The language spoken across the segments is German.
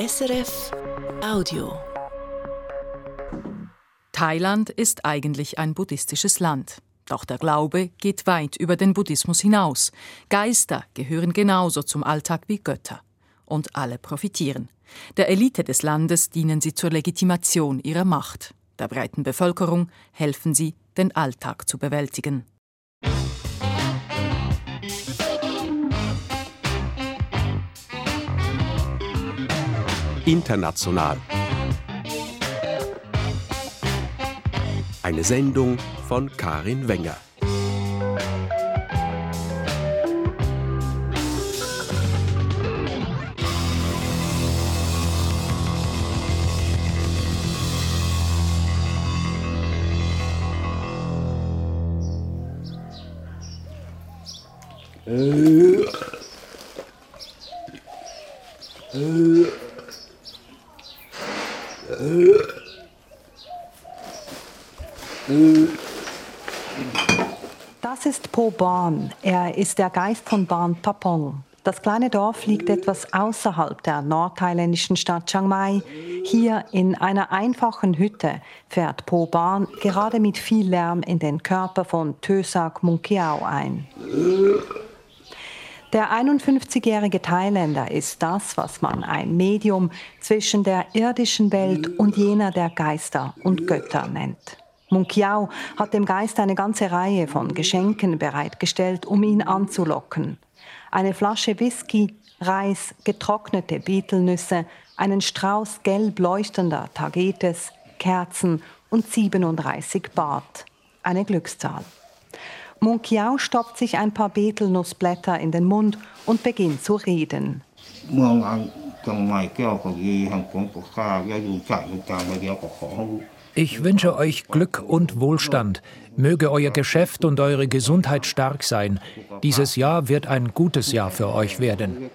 SRF Audio. Thailand ist eigentlich ein buddhistisches Land. Doch der Glaube geht weit über den Buddhismus hinaus. Geister gehören genauso zum Alltag wie Götter. Und alle profitieren. Der Elite des Landes dienen sie zur Legitimation ihrer Macht. Der breiten Bevölkerung helfen sie, den Alltag zu bewältigen. International. Eine Sendung von Karin Wenger. Das Ban. Er ist der Geist von Ban Papong. Das kleine Dorf liegt etwas außerhalb der nordthailändischen Stadt Chiang Mai. Hier in einer einfachen Hütte fährt Po Ban gerade mit viel Lärm in den Körper von Tösak Munkiao ein. Der 51-jährige Thailänder ist das, was man ein Medium zwischen der irdischen Welt und jener der Geister und Götter nennt. Munkiao hat dem Geist eine ganze Reihe von Geschenken bereitgestellt, um ihn anzulocken. Eine Flasche Whisky, Reis, getrocknete Betelnüsse, einen Strauß gelb leuchtender Tagetes, Kerzen und 37 Baht. Eine Glückszahl. Munkiao stoppt sich ein paar Betelnussblätter in den Mund und beginnt zu reden. Ich wünsche euch Glück und Wohlstand. Möge euer Geschäft und eure Gesundheit stark sein. Dieses Jahr wird ein gutes Jahr für euch werden.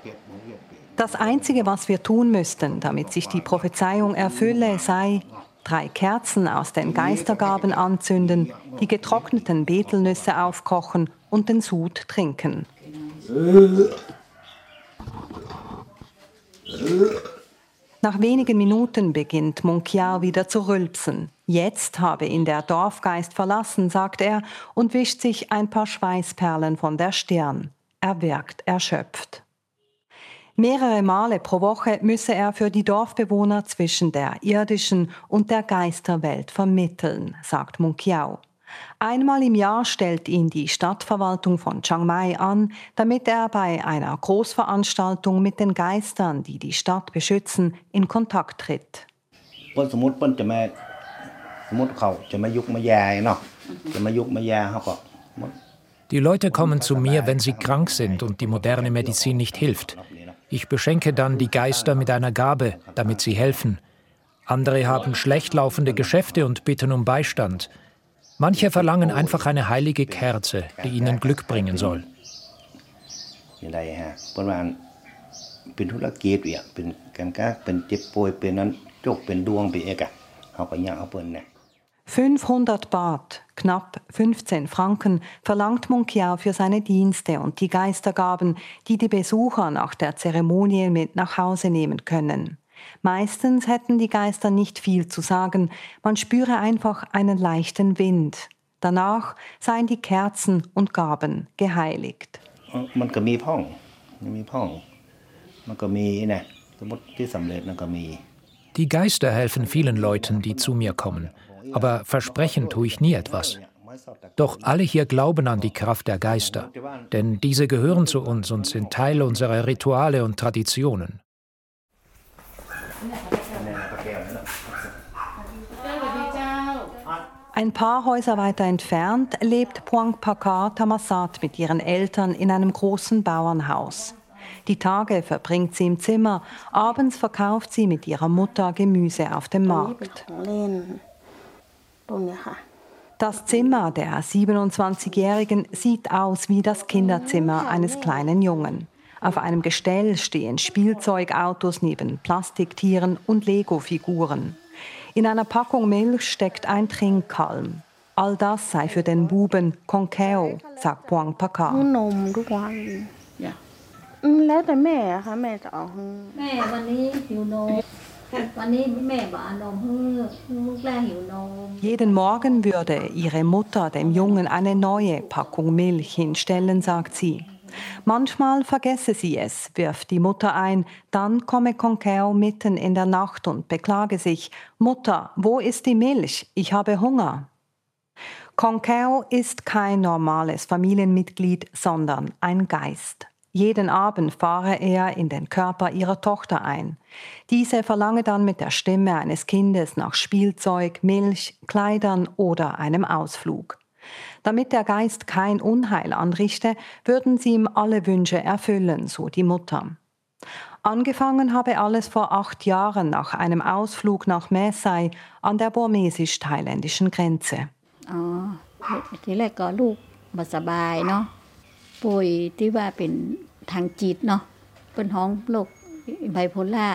Das Einzige, was wir tun müssten, damit sich die Prophezeiung erfülle, sei drei Kerzen aus den Geistergaben anzünden, die getrockneten Betelnüsse aufkochen und den Sud trinken. Äh. Äh. Nach wenigen Minuten beginnt Munkiao wieder zu rülpsen. Jetzt habe ihn der Dorfgeist verlassen, sagt er und wischt sich ein paar Schweißperlen von der Stirn. Er wirkt erschöpft. Mehrere Male pro Woche müsse er für die Dorfbewohner zwischen der irdischen und der Geisterwelt vermitteln, sagt Munkiao. Einmal im Jahr stellt ihn die Stadtverwaltung von Chiang Mai an, damit er bei einer Großveranstaltung mit den Geistern, die die Stadt beschützen, in Kontakt tritt. Die Leute kommen zu mir, wenn sie krank sind und die moderne Medizin nicht hilft. Ich beschenke dann die Geister mit einer Gabe, damit sie helfen. Andere haben schlecht laufende Geschäfte und bitten um Beistand. Manche verlangen einfach eine heilige Kerze, die ihnen Glück bringen soll. »500 Baht«, knapp 15 Franken, verlangt Munkiao für seine Dienste und die Geistergaben, die die Besucher nach der Zeremonie mit nach Hause nehmen können. Meistens hätten die Geister nicht viel zu sagen, man spüre einfach einen leichten Wind. Danach seien die Kerzen und Gaben geheiligt. Die Geister helfen vielen Leuten, die zu mir kommen, aber versprechen tue ich nie etwas. Doch alle hier glauben an die Kraft der Geister, denn diese gehören zu uns und sind Teil unserer Rituale und Traditionen. Ein paar Häuser weiter entfernt lebt Poang Pakar Tamasat mit ihren Eltern in einem großen Bauernhaus. Die Tage verbringt sie im Zimmer, abends verkauft sie mit ihrer Mutter Gemüse auf dem Markt. Das Zimmer der 27-Jährigen sieht aus wie das Kinderzimmer eines kleinen Jungen. Auf einem Gestell stehen Spielzeugautos neben Plastiktieren und Lego-Figuren. In einer Packung Milch steckt ein Trinkhalm. All das sei für den Buben Konkeo, sagt Puang Paka. Jeden Morgen würde ihre Mutter dem Jungen eine neue Packung Milch hinstellen, sagt sie. Manchmal vergesse sie es, wirft die Mutter ein, dann komme Conkeo mitten in der Nacht und beklage sich, Mutter, wo ist die Milch? Ich habe Hunger. Conkeo ist kein normales Familienmitglied, sondern ein Geist. Jeden Abend fahre er in den Körper ihrer Tochter ein. Diese verlange dann mit der Stimme eines Kindes nach Spielzeug, Milch, Kleidern oder einem Ausflug. Damit der Geist kein Unheil anrichte, würden sie ihm alle Wünsche erfüllen, so die Mutter. Angefangen habe alles vor acht Jahren nach einem Ausflug nach Mesai an der burmesisch-thailändischen Grenze. อ๋อทีแรกก็ลูกบ่สบายเนาะป่วยที่ว่าเป็นทางจิตเนาะเป็นท้องโรคไบโพล่า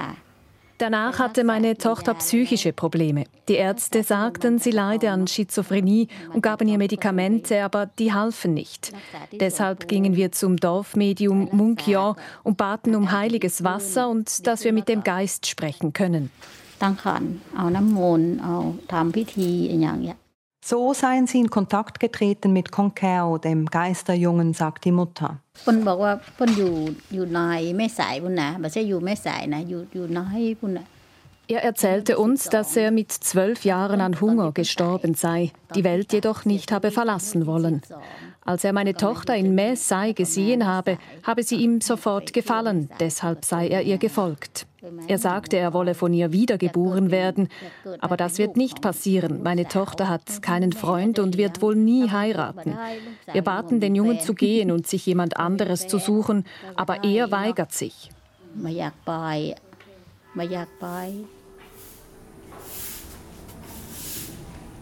Danach hatte meine Tochter psychische Probleme. Die Ärzte sagten, sie leide an Schizophrenie und gaben ihr Medikamente, aber die halfen nicht. Deshalb gingen wir zum Dorfmedium Munkyo und baten um heiliges Wasser und dass wir mit dem Geist sprechen können. ตั้งขันเอาน้ำมนต์เอาทำพิธีอย่างเงี้ย So seien sie in Kontakt getreten mit Conkeo, dem Geisterjungen, sagt die Mutter. เพิ่นบอกว่าเพิ่นอยู่อยู่ในแม่สายพุ่นนะบ่ใช่อยู่แม่สายนะอยู่อยู่ในพุ่นน่ะ Er erzählte uns, dass er mit zwölf Jahren an Hunger gestorben sei, die Welt jedoch nicht habe verlassen wollen. Als er meine Tochter in Mes Sai gesehen habe, habe sie ihm sofort gefallen, deshalb sei er ihr gefolgt. Er sagte, er wolle von ihr wiedergeboren werden, aber das wird nicht passieren. Meine Tochter hat keinen Freund und wird wohl nie heiraten. Wir baten den Jungen zu gehen und sich jemand anderes zu suchen, aber er weigert sich.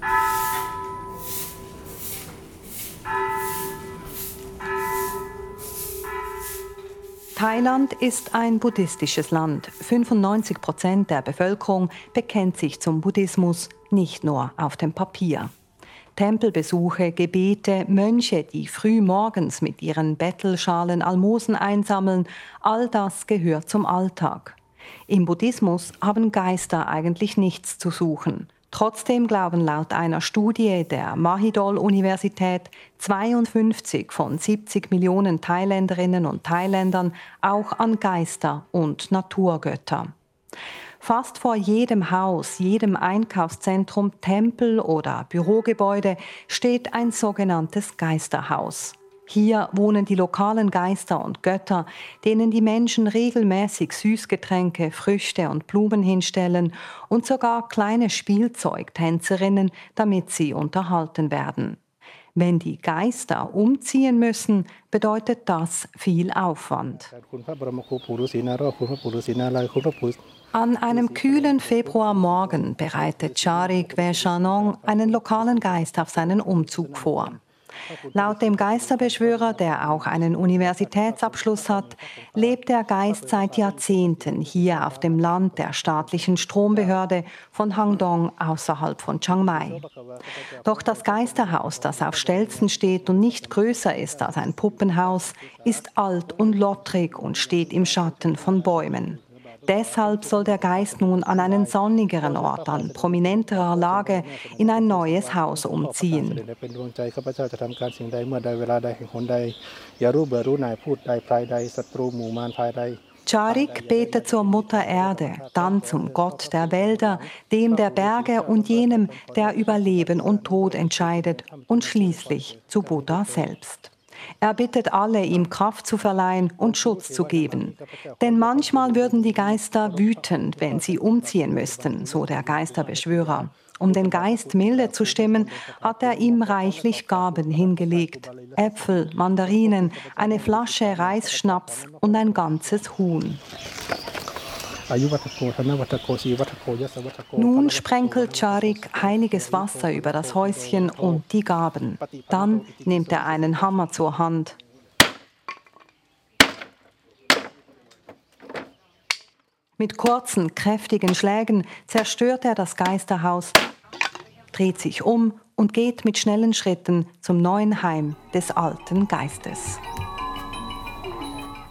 ไ Thailand ist ein buddhistisches Land. 95 Prozent der Bevölkerung bekennt sich zum Buddhismus, nicht nur auf dem Papier. Tempelbesuche, Gebete, Mönche, die früh morgens mit ihren Bettelschalen Almosen einsammeln, all das gehört zum Alltag. Im Buddhismus haben Geister eigentlich nichts zu suchen. Trotzdem glauben laut einer Studie der Mahidol-Universität 52 von 70 Millionen Thailänderinnen und Thailändern auch an Geister und Naturgötter. Fast vor jedem Haus, jedem Einkaufszentrum, Tempel oder Bürogebäude steht ein sogenanntes Geisterhaus. Hier wohnen die lokalen Geister und Götter, denen die Menschen regelmäßig Süßgetränke, Früchte und Blumen hinstellen und sogar kleine Spielzeugtänzerinnen, damit sie unterhalten werden. Wenn die Geister umziehen müssen, bedeutet das viel Aufwand. An einem kühlen Februarmorgen bereitet Charik Veshanong einen lokalen Geist auf seinen Umzug vor. Laut dem Geisterbeschwörer, der auch einen Universitätsabschluss hat, lebt der Geist seit Jahrzehnten hier auf dem Land der staatlichen Strombehörde von Hangdong außerhalb von Chiang Mai. Doch das Geisterhaus, das auf Stelzen steht und nicht größer ist als ein Puppenhaus, ist alt und lottrig und steht im Schatten von Bäumen. Deshalb soll der Geist nun an einen sonnigeren Ort, an prominenterer Lage, in ein neues Haus umziehen. Charik betet zur Mutter Erde, dann zum Gott der Wälder, dem der Berge und jenem, der über Leben und Tod entscheidet, und schließlich zu Buddha selbst. Er bittet alle, ihm Kraft zu verleihen und Schutz zu geben. Denn manchmal würden die Geister wütend, wenn sie umziehen müssten, so der Geisterbeschwörer. Um den Geist milde zu stimmen, hat er ihm reichlich Gaben hingelegt. Äpfel, Mandarinen, eine Flasche Reisschnaps und ein ganzes Huhn. Nun sprenkelt Charik heiliges Wasser über das Häuschen und die Gaben. Dann nimmt er einen Hammer zur Hand. Mit kurzen, kräftigen Schlägen zerstört er das Geisterhaus, dreht sich um und geht mit schnellen Schritten zum neuen Heim des alten Geistes.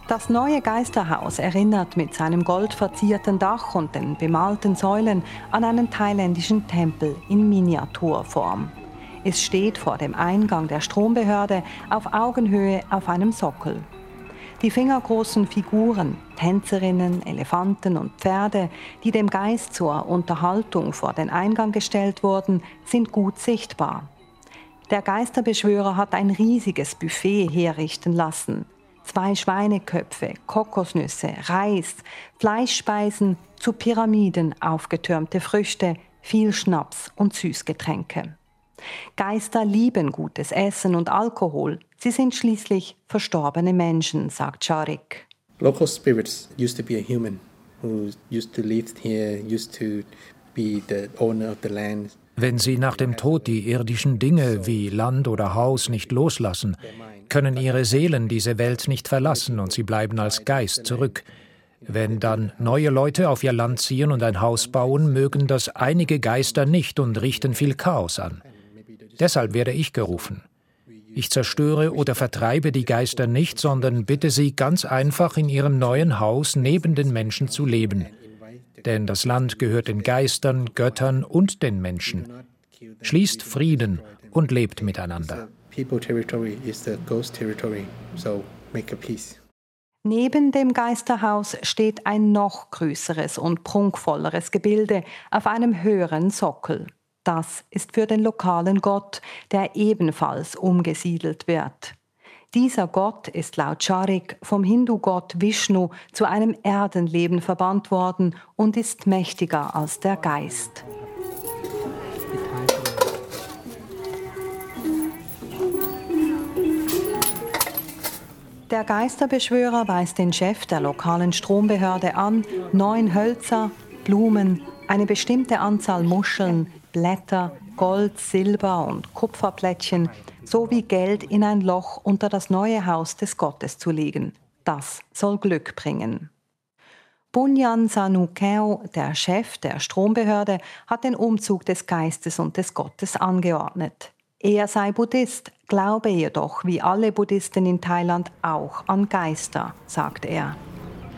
Das neue Geisterhaus erinnert mit seinem goldverzierten Dach und den bemalten Säulen an einen thailändischen Tempel in Miniaturform. Es steht vor dem Eingang der Strombehörde auf Augenhöhe auf einem Sockel. Die fingergroßen Figuren, Tänzerinnen, Elefanten und Pferde, die dem Geist zur Unterhaltung vor den Eingang gestellt wurden, sind gut sichtbar. Der Geisterbeschwörer hat ein riesiges Buffet herrichten lassen. Zwei Schweineköpfe, Kokosnüsse, Reis, Fleischspeisen, zu Pyramiden aufgetürmte Früchte, viel Schnaps und Süßgetränke. Geister lieben gutes Essen und Alkohol. Sie sind schließlich verstorbene Menschen, sagt Charik. Local spirits used to be a human who used to live here, used to be the owner of the land. Wenn sie nach dem Tod die irdischen Dinge wie Land oder Haus nicht loslassen, können ihre Seelen diese Welt nicht verlassen und sie bleiben als Geist zurück. Wenn dann neue Leute auf ihr Land ziehen und ein Haus bauen, mögen das einige Geister nicht und richten viel Chaos an. Deshalb werde ich gerufen. Ich zerstöre oder vertreibe die Geister nicht, sondern bitte sie ganz einfach in ihrem neuen Haus neben den Menschen zu leben. Denn das Land gehört den Geistern, Göttern und den Menschen. Schließt Frieden und lebt miteinander. Neben dem Geisterhaus steht ein noch größeres und prunkvolleres Gebilde auf einem höheren Sockel. Das ist für den lokalen Gott, der ebenfalls umgesiedelt wird. Dieser Gott ist laut Charik vom Hindu-Gott Vishnu zu einem Erdenleben verbannt worden und ist mächtiger als der Geist. Der Geisterbeschwörer weist den Chef der lokalen Strombehörde an, neun Hölzer, Blumen, eine bestimmte Anzahl Muscheln, Blätter, Gold, Silber und Kupferplättchen sowie Geld in ein Loch unter das neue Haus des Gottes zu legen. Das soll Glück bringen. Bunyan Sanukeo, der Chef der Strombehörde, hat den Umzug des Geistes und des Gottes angeordnet. Er sei Buddhist, glaube jedoch wie alle Buddhisten in Thailand auch an Geister, sagt er.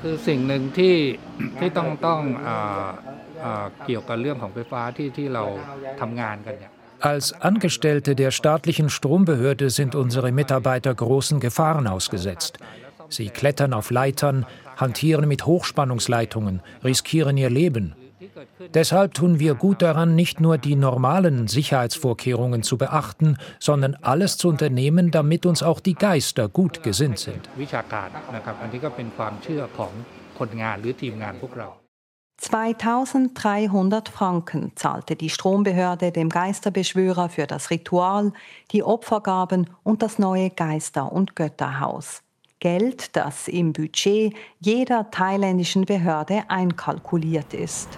คือสิ่งหนึ่งที่ที่ต้องต้องเกี่ยวกับเรื่องของไฟฟ้าที่ที่เราทำงานกันเนี่ย Als Angestellte der staatlichen Strombehörde sind unsere Mitarbeiter großen Gefahren ausgesetzt. Sie klettern auf Leitern, hantieren mit Hochspannungsleitungen, riskieren ihr Leben. Deshalb tun wir gut daran, nicht nur die normalen Sicherheitsvorkehrungen zu beachten, sondern alles zu unternehmen, damit uns auch die Geister gut gesinnt sind. 2300 Franken zahlte die Strombehörde dem Geisterbeschwörer für das Ritual, die Opfergaben und das neue Geister- und Götterhaus. Geld, das im Budget jeder thailändischen Behörde einkalkuliert ist.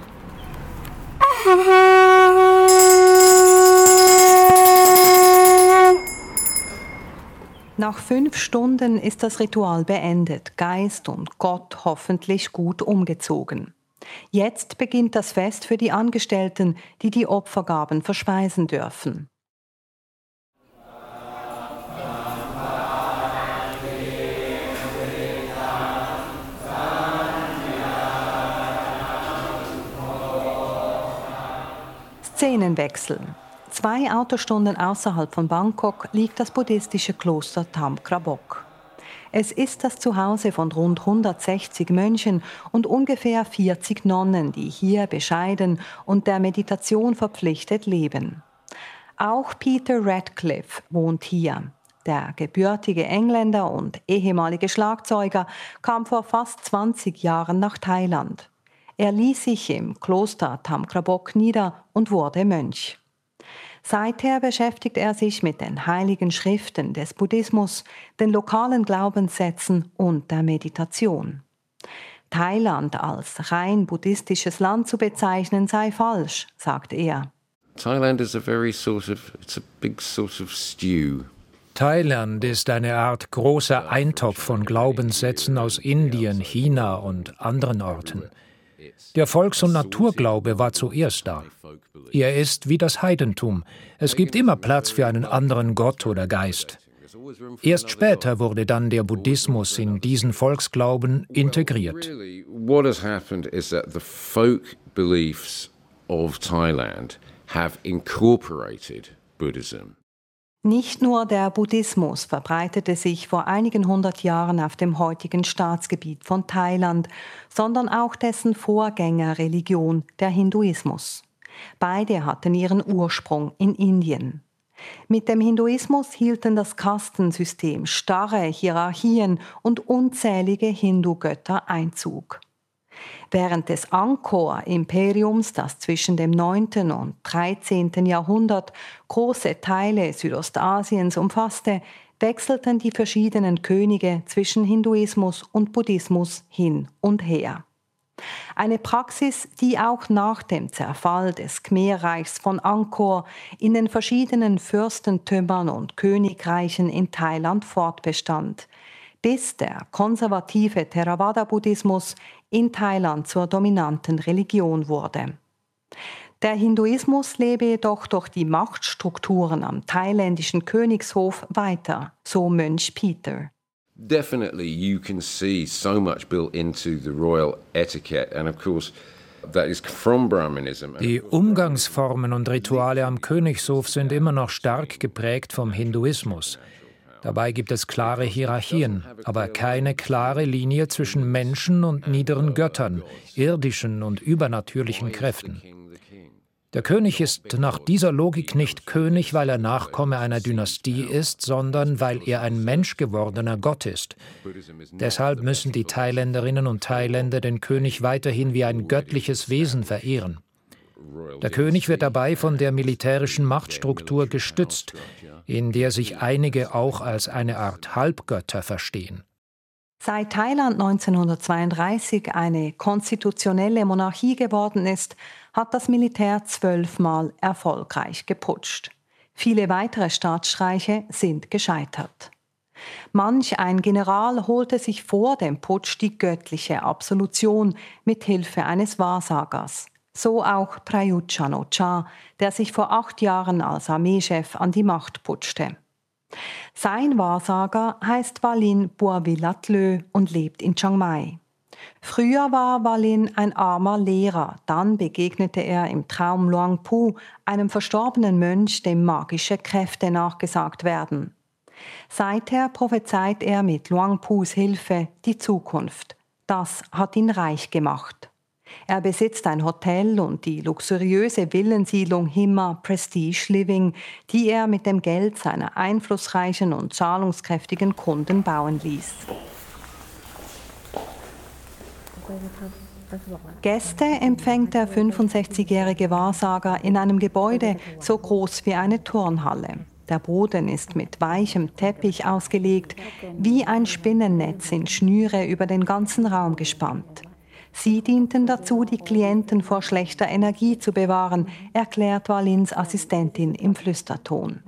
Nach fünf Stunden ist das Ritual beendet, Geist und Gott hoffentlich gut umgezogen. Jetzt beginnt das Fest für die Angestellten, die die Opfergaben verspeisen dürfen. Szenenwechsel. Zwei Autostunden außerhalb von Bangkok liegt das buddhistische Kloster Tam Krabok. Es ist das Zuhause von rund 160 Mönchen und ungefähr 40 Nonnen, die hier bescheiden und der Meditation verpflichtet leben. Auch Peter Radcliffe wohnt hier. Der gebürtige Engländer und ehemalige Schlagzeuger kam vor fast 20 Jahren nach Thailand. Er ließ sich im Kloster Tamkrabok nieder und wurde Mönch. Seither beschäftigt er sich mit den heiligen Schriften des Buddhismus, den lokalen Glaubenssätzen und der Meditation. Thailand als rein buddhistisches Land zu bezeichnen sei falsch, sagt er. Thailand is a very sort of it's a big sort of stew. Thailand ist eine Art großer Eintopf von Glaubenssätzen aus Indien, China und anderen Orten. Der Volks- und Naturglaube war zuerst da. Er ist wie das Heidentum. Es gibt immer Platz für einen anderen Gott oder Geist. Erst später wurde dann der Buddhismus in diesen Volksglauben integriert. What has happened is that the folk beliefs of Thailand have incorporated Buddhism. Nicht nur der Buddhismus verbreitete sich vor einigen hundert Jahren auf dem heutigen Staatsgebiet von Thailand, sondern auch dessen Vorgängerreligion, der Hinduismus. Beide hatten ihren Ursprung in Indien. Mit dem Hinduismus hielten das Kastensystem, starre Hierarchien und unzählige Hindu-Götter Einzug. Während des Angkor-Imperiums, das zwischen dem 9. und 13. Jahrhundert große Teile Südostasiens umfasste, wechselten die verschiedenen Könige zwischen Hinduismus und Buddhismus hin und her. Eine Praxis, die auch nach dem Zerfall des Khmerreichs von Angkor in den verschiedenen Fürstentümern und Königreichen in Thailand fortbestand, bis der konservative Theravada-Buddhismus in Thailand zur dominanten Religion wurde. Der Hinduismus lebe jedoch durch die Machtstrukturen am thailändischen Königshof weiter, so Mönch Peter. Definitely, you can see so much built into the royal etiquette, and of course, die Umgangsformen und Rituale am Königshof sind immer noch stark geprägt vom Hinduismus. Dabei gibt es klare Hierarchien, aber keine klare Linie zwischen Menschen und niederen Göttern, irdischen und übernatürlichen Kräften. Der König ist nach dieser Logik nicht König, weil er Nachkomme einer Dynastie ist, sondern weil er ein menschgewordener Gott ist. Deshalb müssen die Thailänderinnen und Thailänder den König weiterhin wie ein göttliches Wesen verehren. Der König wird dabei von der militärischen Machtstruktur gestützt, in der sich einige auch als eine Art Halbgötter verstehen. Seit Thailand 1932 eine konstitutionelle Monarchie geworden ist, hat das Militär zwölfmal erfolgreich geputscht. Viele weitere Staatsstreiche sind gescheitert. Manch ein General holte sich vor dem Putsch die göttliche Absolution mit Hilfe eines Wahrsagers. So auch Prayut Chan-o-cha, der sich vor acht Jahren als Armeechef an die Macht putschte. Sein Wahrsager heißt Walin Buavilatlö und lebt in Chiang Mai. Früher war Walin ein armer Lehrer, dann begegnete er im Traum Luang Pu, einem verstorbenen Mönch, dem magische Kräfte nachgesagt werden. Seither prophezeit er mit Luang Pus Hilfe die Zukunft. Das hat ihn reich gemacht. Er besitzt ein Hotel und die luxuriöse Villensiedlung Himma Prestige Living, die er mit dem Geld seiner einflussreichen und zahlungskräftigen Kunden bauen ließ. Gäste empfängt der 65-jährige Wahrsager in einem Gebäude so groß wie eine Turnhalle. Der Boden ist mit weichem Teppich ausgelegt, wie ein Spinnennetz in Schnüre über den ganzen Raum gespannt. Sie dienten dazu, die Klienten vor schlechter Energie zu bewahren, erklärt Walins Assistentin im Flüsterton.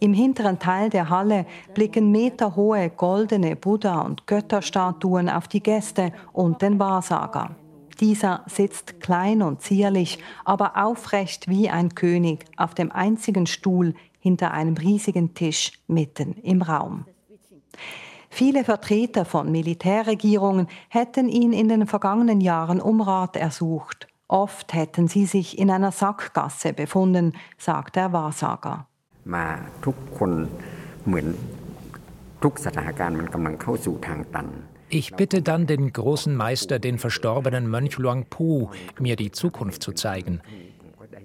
Im hinteren Teil der Halle blicken meterhohe goldene Buddha- und Götterstatuen auf die Gäste und den Wahrsager. Dieser sitzt klein und zierlich, aber aufrecht wie ein König auf dem einzigen Stuhl hinter einem riesigen Tisch mitten im Raum. Viele Vertreter von Militärregierungen hätten ihn in den vergangenen Jahren um Rat ersucht. Oft hätten sie sich in einer Sackgasse befunden, sagt der Wahrsager. Ich bitte dann den großen Meister, den verstorbenen Mönch Luang Pu, mir die Zukunft zu zeigen.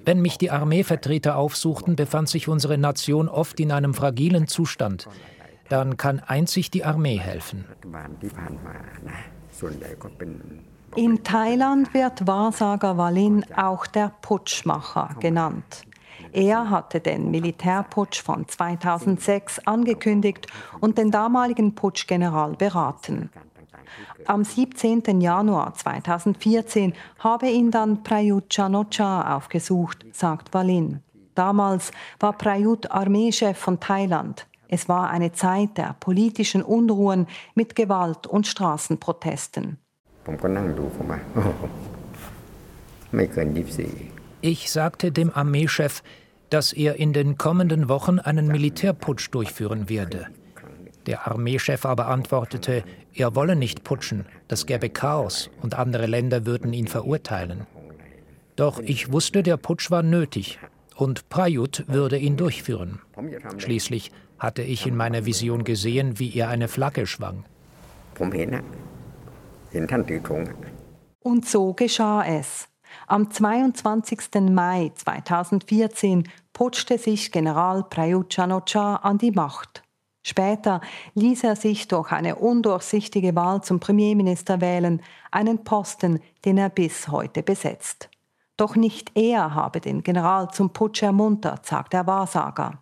Wenn mich die Armeevertreter aufsuchten, befand sich unsere Nation oft in einem fragilen Zustand dann kann einzig die Armee helfen. In Thailand wird Wahrsager Walin auch der Putschmacher genannt. Er hatte den Militärputsch von 2006 angekündigt und den damaligen Putschgeneral beraten. Am 17. Januar 2014 habe ihn dann Prayut Chan-o-cha aufgesucht, sagt Walin. Damals war Prayut Armeechef von Thailand. Es war eine Zeit der politischen Unruhen mit Gewalt und Straßenprotesten. Ich sagte dem Armeechef, dass er in den kommenden Wochen einen Militärputsch durchführen werde. Der Armeechef aber antwortete, er wolle nicht putschen, das gäbe Chaos und andere Länder würden ihn verurteilen. Doch ich wusste, der Putsch war nötig und Prayut würde ihn durchführen. Schließlich hatte ich in meiner Vision gesehen, wie er eine Flagge schwang. Und so geschah es. Am 22. Mai 2014 putschte sich General Prayut Chan-o-cha an die Macht. Später ließ er sich durch eine undurchsichtige Wahl zum Premierminister wählen, einen Posten, den er bis heute besetzt. Doch nicht er habe den General zum Putsch ermuntert, sagt der Wahrsager.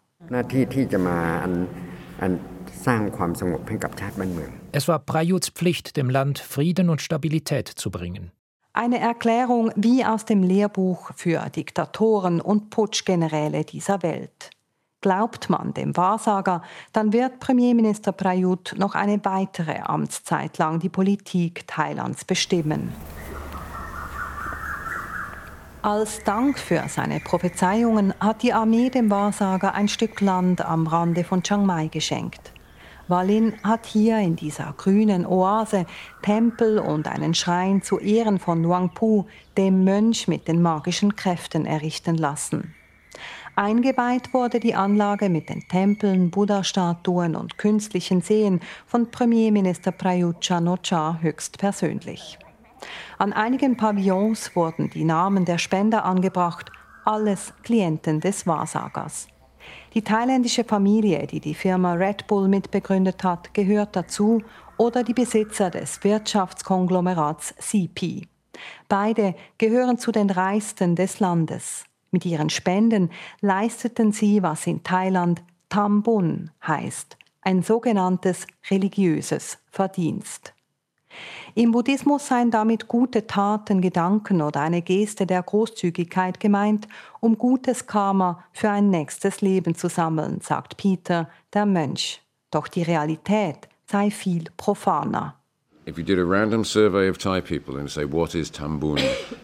Es war Prajuts Pflicht, dem Land Frieden und Stabilität zu bringen. Eine Erklärung wie aus dem Lehrbuch für Diktatoren und Putschgeneräle dieser Welt. Glaubt man dem Wahrsager, dann wird Premierminister Prayut noch eine weitere Amtszeit lang die Politik Thailands bestimmen. Als Dank für seine Prophezeiungen hat die Armee dem Wahrsager ein Stück Land am Rande von Chiang Mai geschenkt. Walin hat hier in dieser grünen Oase Tempel und einen Schrein zu Ehren von Luang Pu, dem Mönch mit den magischen Kräften, errichten lassen. Eingeweiht wurde die Anlage mit den Tempeln, Buddha-Statuen und künstlichen Seen von Premierminister Prayut Chan-o-cha höchstpersönlich. An einigen Pavillons wurden die Namen der Spender angebracht, alles Klienten des Wahrsagers. Die thailändische Familie, die die Firma Red Bull mitbegründet hat, gehört dazu oder die Besitzer des Wirtschaftskonglomerats CP. Beide gehören zu den reichsten des Landes. Mit ihren Spenden leisteten sie, was in Thailand Tambun heißt, ein sogenanntes religiöses Verdienst. Im Buddhismus seien damit gute Taten, Gedanken oder eine Geste der Großzügigkeit gemeint, um gutes Karma für ein nächstes Leben zu sammeln, sagt Peter, der Mönch. Doch die Realität sei viel profaner. If you did a random survey of Thai people and say what is Tambun,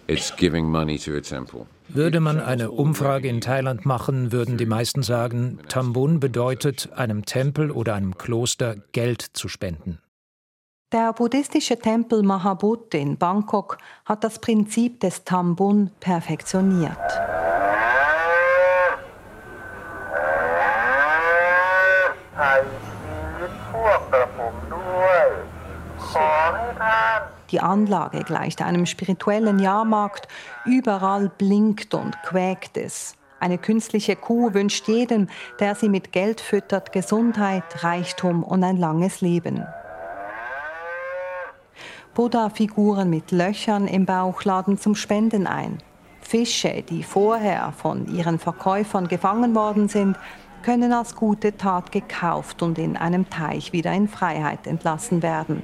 it's giving money to a temple. Würde man eine Umfrage in Thailand machen, würden die meisten sagen, Tambun bedeutet, einem Tempel oder einem Kloster Geld zu spenden. Der buddhistische Tempel Mahabut in Bangkok hat das Prinzip des Tambun perfektioniert. Die Anlage gleicht einem spirituellen Jahrmarkt. Überall blinkt und quäkt es. Eine künstliche Kuh wünscht jedem, der sie mit Geld füttert, Gesundheit, Reichtum und ein langes Leben. Buddha-Figuren mit Löchern im Bauch laden zum Spenden ein. Fische, die vorher von ihren Verkäufern gefangen worden sind, können als gute Tat gekauft und in einem Teich wieder in Freiheit entlassen werden.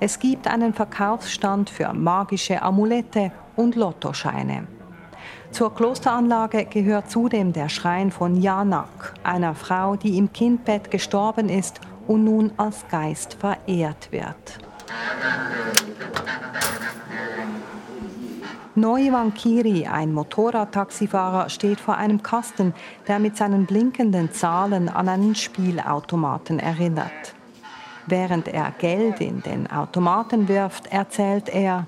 Es gibt einen Verkaufsstand für magische Amulette und Lottoscheine. Zur Klosteranlage gehört zudem der Schrein von Yanak, einer Frau, die im Kindbett gestorben ist und nun als Geist verehrt wird. Noiwan Kiri, ein Motorradtaxifahrer, steht vor einem Kasten, der mit seinen blinkenden Zahlen an einen Spielautomaten erinnert. Während er Geld in den Automaten wirft, erzählt er,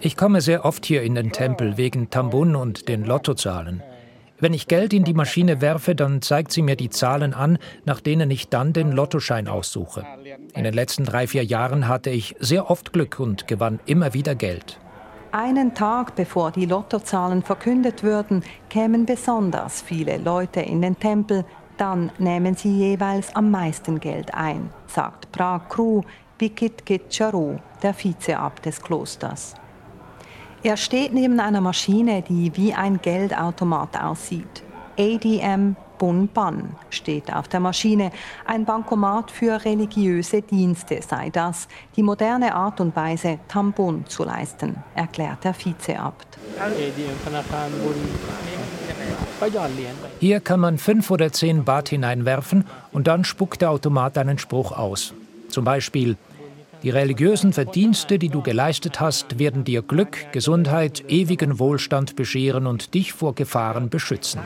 ich komme sehr oft hier in den Tempel wegen Tambun und den Lottozahlen. Wenn ich Geld in die Maschine werfe, dann zeigt sie mir die Zahlen an, nach denen ich dann den Lottoschein aussuche. In den letzten drei, vier Jahren hatte ich sehr oft Glück und gewann immer wieder Geld. Einen Tag bevor die Lottozahlen verkündet würden, kämen besonders viele Leute in den Tempel. Dann nehmen sie jeweils am meisten Geld ein, sagt Prag Kru Bikit Charu, der Vizeabt des Klosters. Er steht neben einer Maschine, die wie ein Geldautomat aussieht. ADM Bun Ban steht auf der Maschine. Ein Bankomat für religiöse Dienste sei das, die moderne Art und Weise, Tambun zu leisten, erklärt der Vizeabt. Hier kann man fünf oder zehn Baht hineinwerfen und dann spuckt der Automat einen Spruch aus. Zum Beispiel Die religiösen Verdienste, die du geleistet hast, werden dir Glück, Gesundheit, ewigen Wohlstand bescheren und dich vor Gefahren beschützen.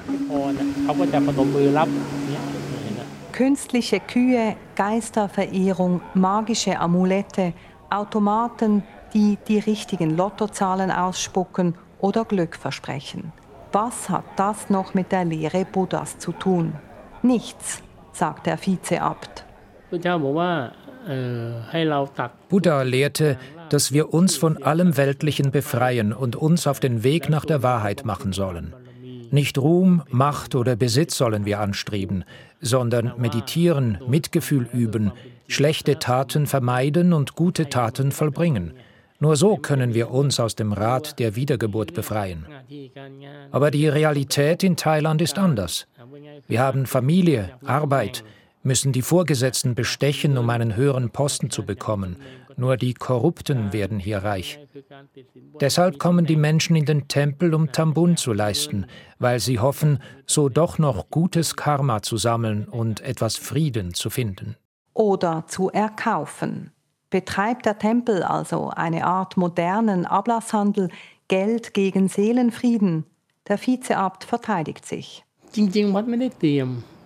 Künstliche Kühe, Geisterverehrung, magische Amulette, Automaten, die die richtigen Lottozahlen ausspucken oder Glück versprechen. Was hat das noch mit der Lehre Buddhas zu tun? Nichts, sagt der Vizeabt. Buddha lehrte, dass wir uns von allem Weltlichen befreien und uns auf den Weg nach der Wahrheit machen sollen. Nicht Ruhm, Macht oder Besitz sollen wir anstreben, sondern meditieren, Mitgefühl üben, schlechte Taten vermeiden und gute Taten vollbringen. Nur so können wir uns aus dem Rad der Wiedergeburt befreien. Aber die Realität in Thailand ist anders. Wir haben Familie, Arbeit, müssen die Vorgesetzten bestechen, um einen höheren Posten zu bekommen. Nur die Korrupten werden hier reich. Deshalb kommen die Menschen in den Tempel, um Tambun zu leisten, weil sie hoffen, so doch noch gutes Karma zu sammeln und etwas Frieden zu finden. Oder zu erkaufen. Betreibt der Tempel also eine Art modernen Ablasshandel Geld gegen Seelenfrieden? Der Vizeabt verteidigt sich.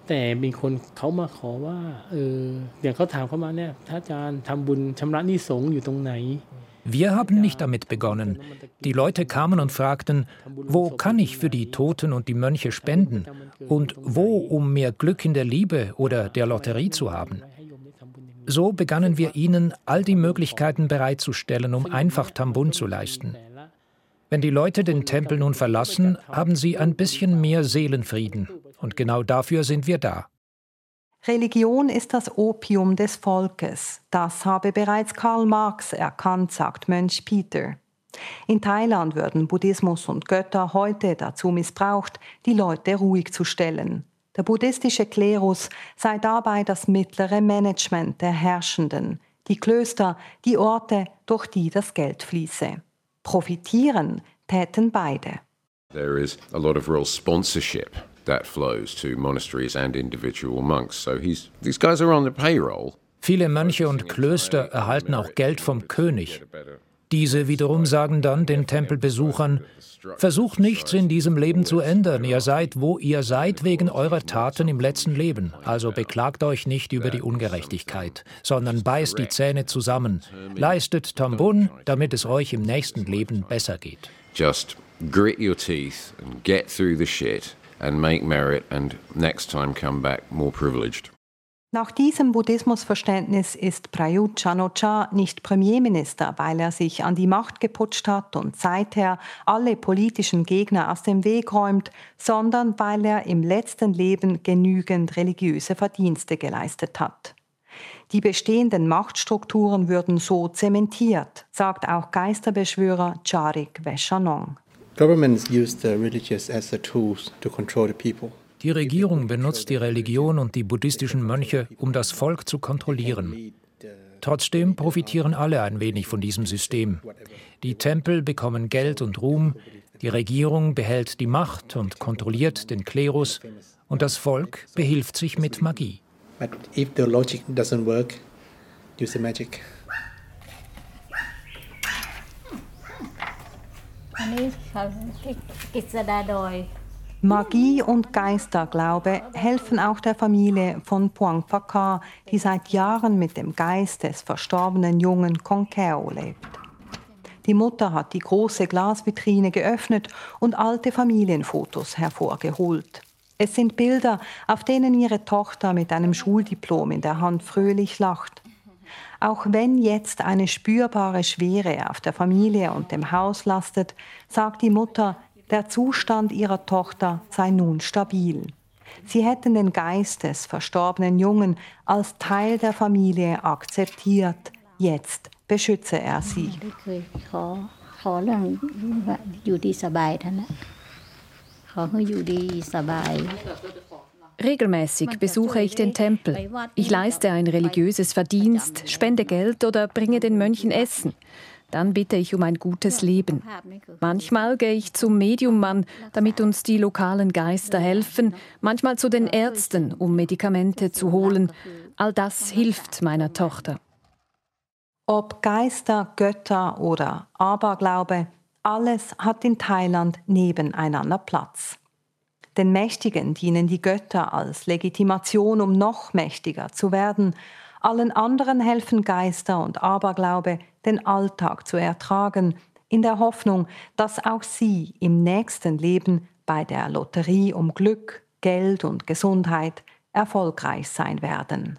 จริงๆวัดไม่ได้เตรียมแต่มีคนเขามาขอว่าเอออย่างเขาถามเข้ามาเนี่ยท่านอาจารย์ทำบุญชำระหนี้สงฆ์อยู่ตรงไหน Wir haben nicht damit begonnen. Die Leute kamen und fragten, wo kann ich für die Toten und die Mönche spenden und wo, um mehr Glück in der Liebe oder der Lotterie zu haben. So begannen wir ihnen all die Möglichkeiten bereitzustellen, um einfach Tambun zu leisten. Wenn die Leute den Tempel nun verlassen, haben sie ein bisschen mehr Seelenfrieden. und genau dafür sind wir da. Religion ist das Opium des Volkes. Das habe bereits Karl Marx erkannt, sagt Mönch Peter. In Thailand würden Buddhismus und Götter heute dazu missbraucht, die Leute ruhig zu stellen. Der buddhistische Klerus sei dabei das mittlere Management der Herrschenden, die Klöster, die Orte, durch die das Geld fließe. Profitieren täten beide. There is a lot of real sponsorship that flows to monasteries and individual monks. So he's, these guys are on the payroll. Viele Mönche und Klöster erhalten auch Geld vom König. Diese wiederum sagen dann den Tempelbesuchern, versucht nichts in diesem Leben zu ändern, ihr seid, wo ihr seid, wegen eurer Taten im letzten Leben, also beklagt euch nicht über die Ungerechtigkeit, sondern beißt die Zähne zusammen, leistet Tambun, damit es euch im nächsten Leben besser geht. Just grit your teeth and get through the shit and make merit and next time come back more privileged. Nach diesem Buddhismusverständnis ist Prayut Chan-o-cha nicht Premierminister, weil er sich an die Macht geputscht hat und seither alle politischen Gegner aus dem Weg räumt, sondern weil er im letzten Leben genügend religiöse Verdienste geleistet hat. Die bestehenden Machtstrukturen würden so zementiert, sagt auch Geisterbeschwörer Charik Veshanong. Governments use the religious as a tools to control the people. Die Regierung benutzt die Religion und die buddhistischen Mönche, um das Volk zu kontrollieren. Trotzdem profitieren alle ein wenig von diesem System. Die Tempel bekommen Geld und Ruhm, die Regierung behält die Macht und kontrolliert den Klerus und das Volk behilft sich mit Magie. But if the logic doesn't work, use the magic. Magie und Geisterglaube helfen auch der Familie von Puang Phaka, die seit Jahren mit dem Geist des verstorbenen Jungen Konkeo lebt. Die Mutter hat die große Glasvitrine geöffnet und alte Familienfotos hervorgeholt. Es sind Bilder, auf denen ihre Tochter mit einem Schuldiplom in der Hand fröhlich lacht. Auch wenn jetzt eine spürbare Schwere auf der Familie und dem Haus lastet, sagt die Mutter, der Zustand ihrer Tochter sei nun stabil. Sie hätten den Geist des verstorbenen Jungen als Teil der Familie akzeptiert. Jetzt beschütze er sie. Regelmäßig besuche ich den Tempel. Ich leiste ein religiöses Verdienst, spende Geld oder bringe den Mönchen Essen. Dann bitte ich um ein gutes Leben. Manchmal gehe ich zum Mediummann, damit uns die lokalen Geister helfen, manchmal zu den Ärzten, um Medikamente zu holen. All das hilft meiner Tochter. Ob Geister, Götter oder Aberglaube, alles hat in Thailand nebeneinander Platz. Den Mächtigen dienen die Götter als Legitimation, um noch mächtiger zu werden. Allen anderen helfen Geister und Aberglaube, den Alltag zu ertragen, in der Hoffnung, dass auch sie im nächsten Leben bei der Lotterie um Glück, Geld und Gesundheit erfolgreich sein werden.